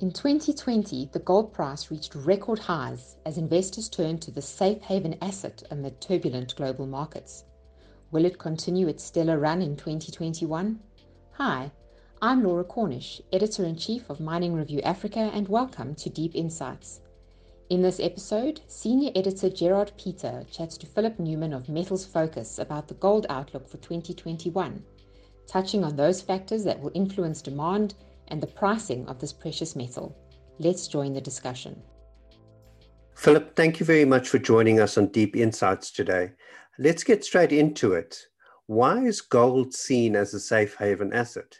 In 2020, the gold price reached record highs as investors turned to the safe haven asset amid turbulent global markets. Will it continue its stellar run in 2021? Hi, I'm Laura Cornish, Editor in Chief of Mining Review Africa, and welcome to Deep Insights. In this episode, Senior Editor Gerard Peter chats to Philip Newman of Metals Focus about the gold outlook for 2021, touching on those factors that will influence demand and the pricing of this precious metal. Let's join the discussion. Philip, thank you very much for joining us on Deep Insights today. Let's get straight into it. Why is gold seen as a safe haven asset?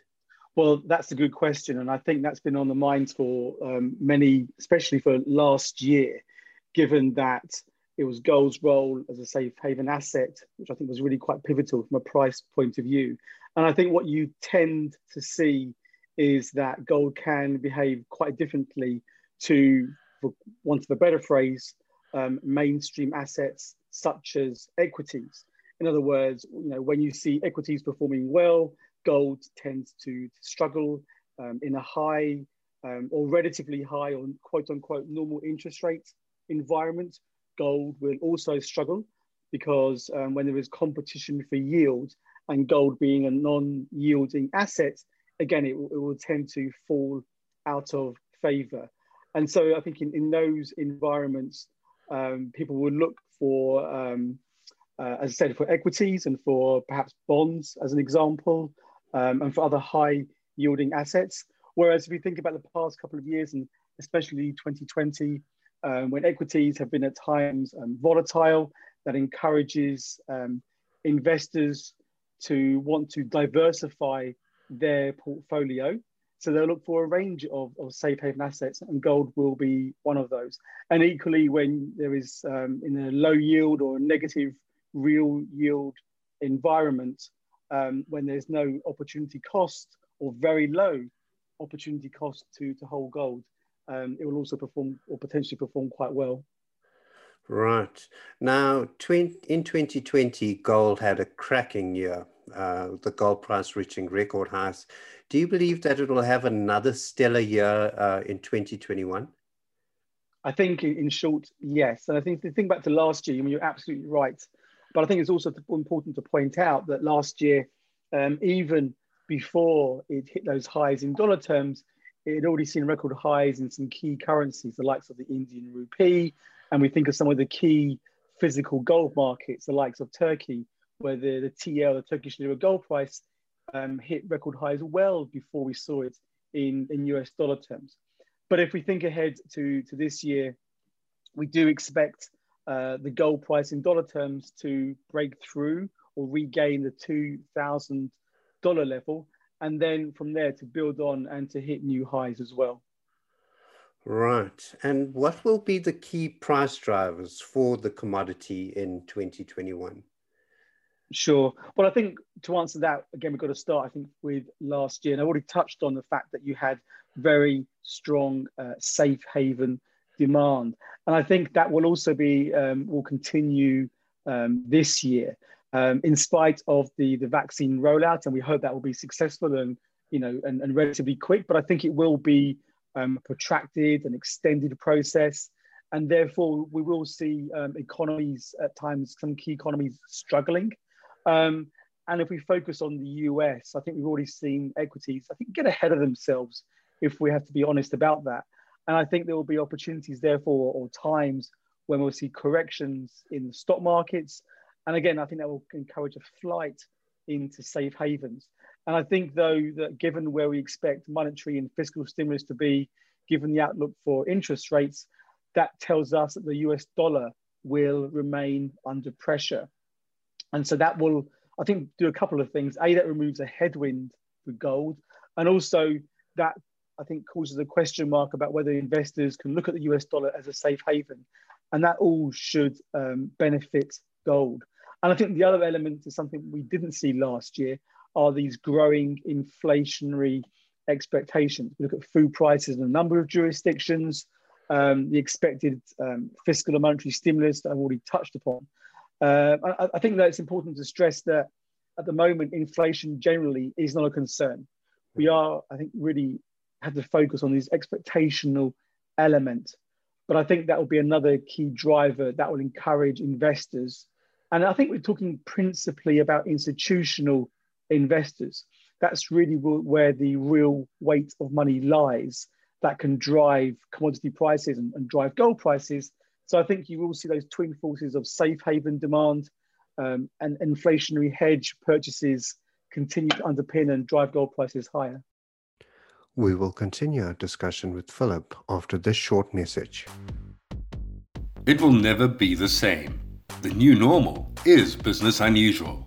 Well, that's a good question. And I think that's been on the minds for um, many, especially for last year, given that it was gold's role as a safe haven asset, which I think was really quite pivotal from a price point of view. And I think what you tend to see is that gold can behave quite differently to, for want of a better phrase, um, mainstream assets such as equities. In other words, you know, when you see equities performing well, gold tends to, struggle um, in a high um, or relatively high or quote unquote normal interest rate environment. Gold will also struggle because um, when there is competition for yield and gold being a non-yielding asset, again, it, it will tend to fall out of favor. And so I think in, in those environments, um, people will look for, um, uh, as I said, for equities and for perhaps bonds as an example, um, and for other high yielding assets. Whereas if you think about the past couple of years, and especially 2020, um, when equities have been at times um, volatile, that encourages um, investors to want to diversify their portfolio. So they'll look for a range of, of safe haven assets, and gold will be one of those. And equally, when there is um, in a low yield or negative real yield environment, um, when there's no opportunity cost or very low opportunity cost to, to hold gold, um, it will also perform or potentially perform quite well. Right. Now, in 2020, gold had a cracking year uh, the gold price reaching record highs. Do you believe that it will have another stellar year uh, in 2021? I think, in short, yes. And I think the thing back to last year, I mean, you're absolutely right. But I think it's also important to point out that last year, um, even before it hit those highs in dollar terms, it had already seen record highs in some key currencies, the likes of the Indian rupee, and we think of some of the key physical gold markets, the likes of Turkey, where the, the TL, the Turkish lira gold price, um, hit record highs well before we saw it in, in US dollar terms. But if we think ahead to, to this year, we do expect uh, the gold price in dollar terms to break through or regain the $2,000 level, and then from there to build on and to hit new highs as well. Right. And what will be the key price drivers for the commodity in 2021? Sure. Well, I think to answer that, again, we've got to start, I think, with last year. And I already touched on the fact that you had very strong uh, safe haven demand. And I think that will also be, um, will continue um, this year, um, in spite of the, the vaccine rollout. And we hope that will be successful and, you know, and, and relatively quick. But I think it will be um, protracted and extended process. And therefore, we will see um, economies at times, some key economies struggling. Um, and if we focus on the US, I think we've already seen equities, I think, get ahead of themselves if we have to be honest about that. And I think there will be opportunities, therefore, or times when we'll see corrections in the stock markets. And again, I think that will encourage a flight into safe havens. And I think, though, that given where we expect monetary and fiscal stimulus to be, given the outlook for interest rates, that tells us that the US dollar will remain under pressure. And so that will, I think, do a couple of things. A, that removes a headwind for gold. And also that I think causes a question mark about whether investors can look at the US dollar as a safe haven. And that all should um, benefit gold. And I think the other element is something we didn't see last year are these growing inflationary expectations. We look at food prices in a number of jurisdictions, um, the expected um, fiscal and monetary stimulus that I've already touched upon. Uh, I, I, think that it's important to stress that at the moment, inflation generally is not a concern. We are, I think, really have to focus on this expectational element. But I think that will be another key driver that will encourage investors. And I think we're talking principally about institutional investors. That's really where the real weight of money lies that can drive commodity prices and, and drive gold prices. So I think you will see those twin forces of safe haven demand um, and inflationary hedge purchases continue to underpin and drive gold prices higher. We will continue our discussion with Philip after this short message. It will never be the same. The new normal is business unusual.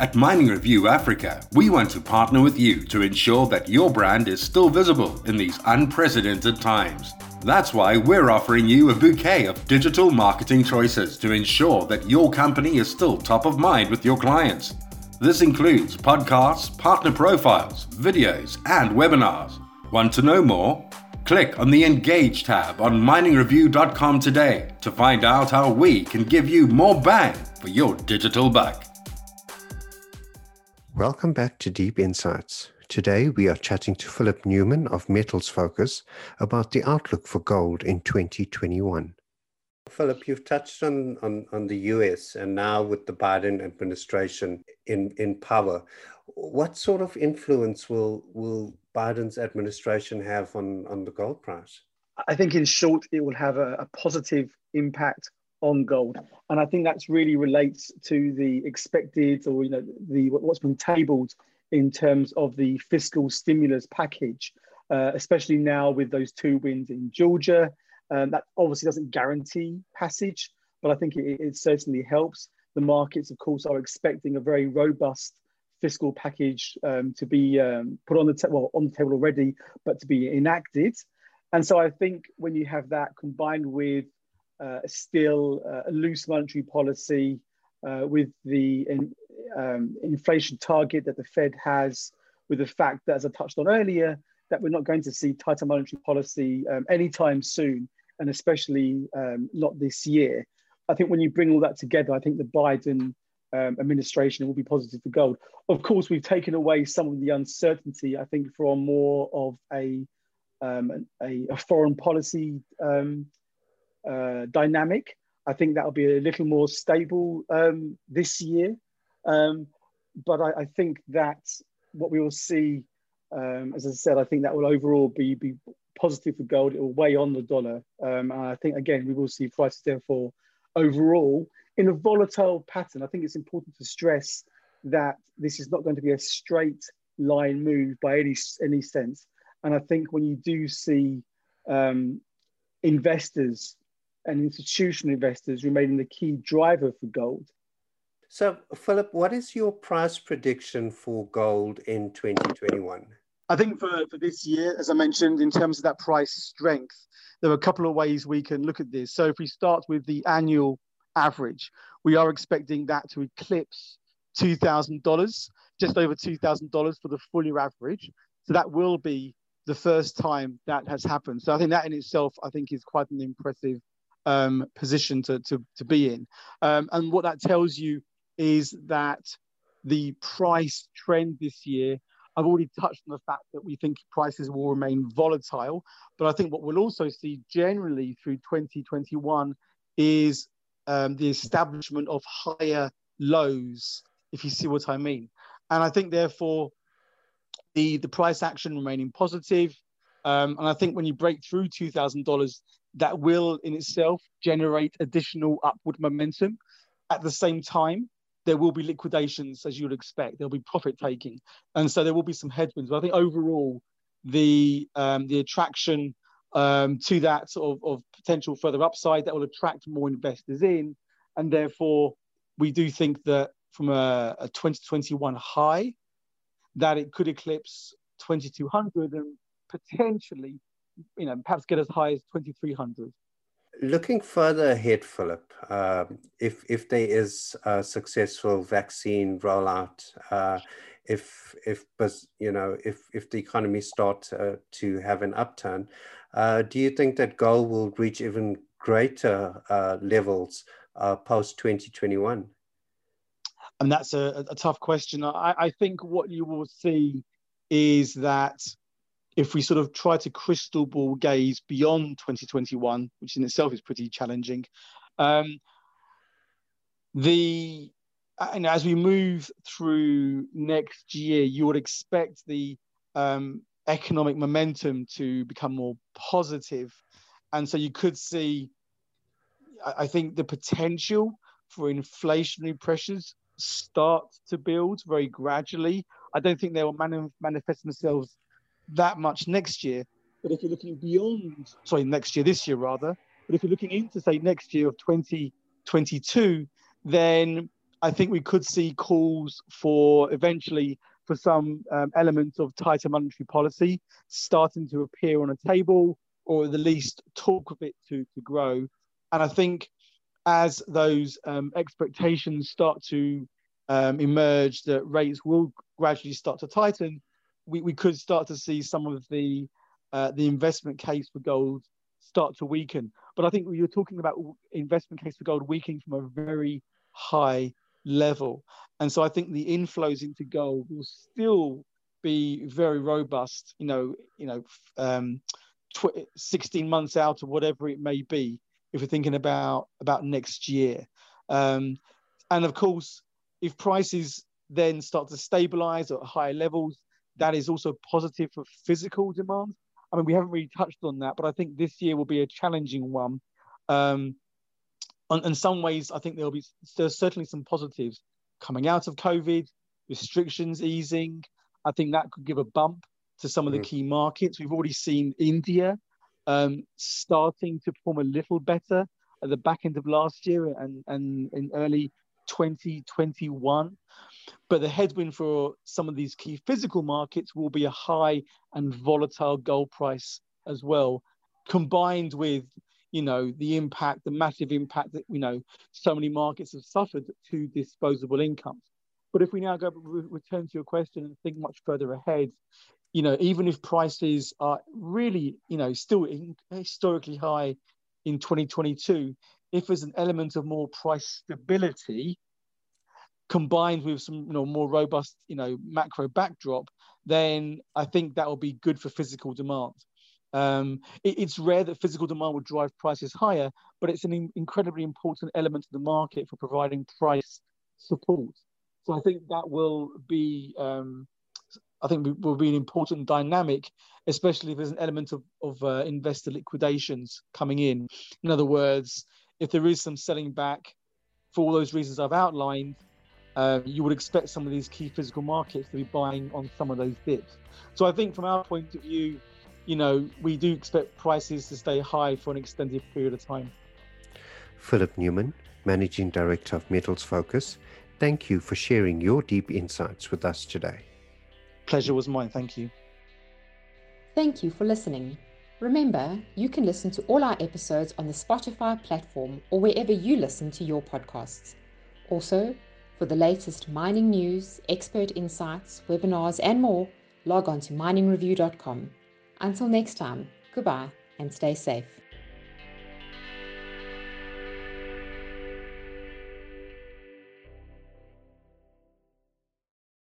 At Mining Review Africa, we want to partner with you to ensure that your brand is still visible in these unprecedented times. That's why we're offering you a bouquet of digital marketing choices to ensure that your company is still top of mind with your clients. This includes podcasts, partner profiles, videos, and webinars. Want to know more? Click on the Engage tab on miningreview.com today to find out how we can give you more bang for your digital buck. Welcome back to Deep Insights. Today we are chatting to Philip Newman of Metals Focus about the outlook for gold in 2021. Philip, you've touched on, on, on the US and now with the Biden administration in, in power. What sort of influence will, will Biden's administration have on, on the gold price? I think, in short, it will have a, a positive impact on gold. And I think that's really relates to the expected or you know the what's been tabled in terms of the fiscal stimulus package, uh, especially now with those two wins in Georgia. Um, that obviously doesn't guarantee passage, but I think it, it, certainly helps. The markets, of course, are expecting a very robust fiscal package um, to be um, put on the well on the table already, but to be enacted. And so I think when you have that combined with uh, still uh, a loose monetary policy uh, with the um, inflation target that the Fed has, with the fact that, as I touched on earlier, that we're not going to see tighter monetary policy um, anytime soon, and especially um, not this year. I think when you bring all that together, I think the Biden um, administration will be positive for gold. Of course, we've taken away some of the uncertainty, I think, from more of a, um, a, a, foreign policy um, uh, dynamic. I think that'll be a little more stable um, this year. Um, but I, I, think that what we will see, um, as I said, I think that will overall be, be positive for gold. It will weigh on the dollar. Um, and I think, again, we will see prices therefore overall in a volatile pattern. I think it's important to stress that this is not going to be a straight line move by any, any sense. And I think when you do see um, investors and institutional investors remaining the key driver for gold. So, Philip, what is your price prediction for gold in 2021? I think for, for this year, as I mentioned, in terms of that price strength, there are a couple of ways we can look at this. So, if we start with the annual average, we are expecting that to eclipse $2,000, just over $2,000 for the full year average. So, that will be the first time that has happened. So, I think that in itself, I think, is quite an impressive um, position to, to, to be in. Um, and what that tells you is that the price trend this year, I've already touched on the fact that we think prices will remain volatile. But I think what we'll also see generally through 2021 is um, the establishment of higher lows, if you see what I mean. And I think, therefore, the, the price action remaining positive. Um, and I think when you break through $2,000, that will in itself generate additional upward momentum. At the same time, there will be liquidations as you would expect. There'll be profit taking, and so there will be some headwinds. But I think overall, the um, the attraction um, to that sort of, of potential further upside that will attract more investors in, and therefore we do think that from a, a 2021 high, that it could eclipse 2200 and potentially you know, perhaps get as high as 2,300. Looking further ahead, Philip, um, if if there is a successful vaccine rollout, uh, if if you know if if the economy starts uh, to have an upturn, uh, do you think that gold will reach even greater uh, levels uh, post 2021? And that's a, a tough question. I, I think what you will see is that if we sort of try to crystal ball gaze beyond 2021, which in itself is pretty challenging, um, the and as we move through next year, you would expect the um, economic momentum to become more positive, and so you could see, I think, the potential for inflationary pressures start to build very gradually. I don't think they will mani- manifest themselves that much next year. But if you're looking beyond, sorry, next year, this year rather, but if you're looking into, say, next year of 2022, then I think we could see calls for eventually for some um, elements of tighter monetary policy starting to appear on a table or at the least talk of it to, to grow. And I think as those um, expectations start to um, emerge that rates will gradually start to tighten, we, we could start to see some of the uh, the investment case for gold start to weaken. But I think you're talking about investment case for gold weakening from a very high level, and so I think the inflows into gold will still be very robust. You know, you know, um, tw- 16 months out or whatever it may be, if we're thinking about about next year. Um, and of course, if prices then start to stabilize at higher levels, that is also positive for physical demand. I mean, we haven't really touched on that, but I think this year will be a challenging one. Um, on, in some ways, I think there'll be there's certainly some positives coming out of COVID, restrictions easing. I think that could give a bump to some of the mm. key markets. We've already seen India um, starting to perform a little better at the back end of last year and, and in early 2021. But the headwind for some of these key physical markets will be a high and volatile gold price as well, combined with you know the impact, the massive impact that you know so many markets have suffered to disposable incomes. But if we now go return to your question and think much further ahead, you know, even if prices are really, you know, still historically high in 2022, if there's an element of more price stability, combined with some you know more robust you know macro backdrop, then I think that will be good for physical demand. Um, it, it's rare that physical demand would drive prices higher, but it's an in, incredibly important element of the market for providing price support. So I think that will be, um, I think will be an important dynamic, especially if there's an element of, of uh, investor liquidations coming in. In other words, if there is some selling back for all those reasons I've outlined, um, you would expect some of these key physical markets to be buying on some of those dips. So I think from our point of view, you know, we do expect prices to stay high for an extended period of time. Philip Newman, Managing Director of Metals Focus, thank you for sharing your deep insights with us today. Pleasure was mine. Thank you. Thank you for listening. Remember, you can listen to all our episodes on the Spotify platform or wherever you listen to your podcasts. Also, for the latest mining news, expert insights, webinars, and more, log on to miningreview.com. Until next time, goodbye and stay safe.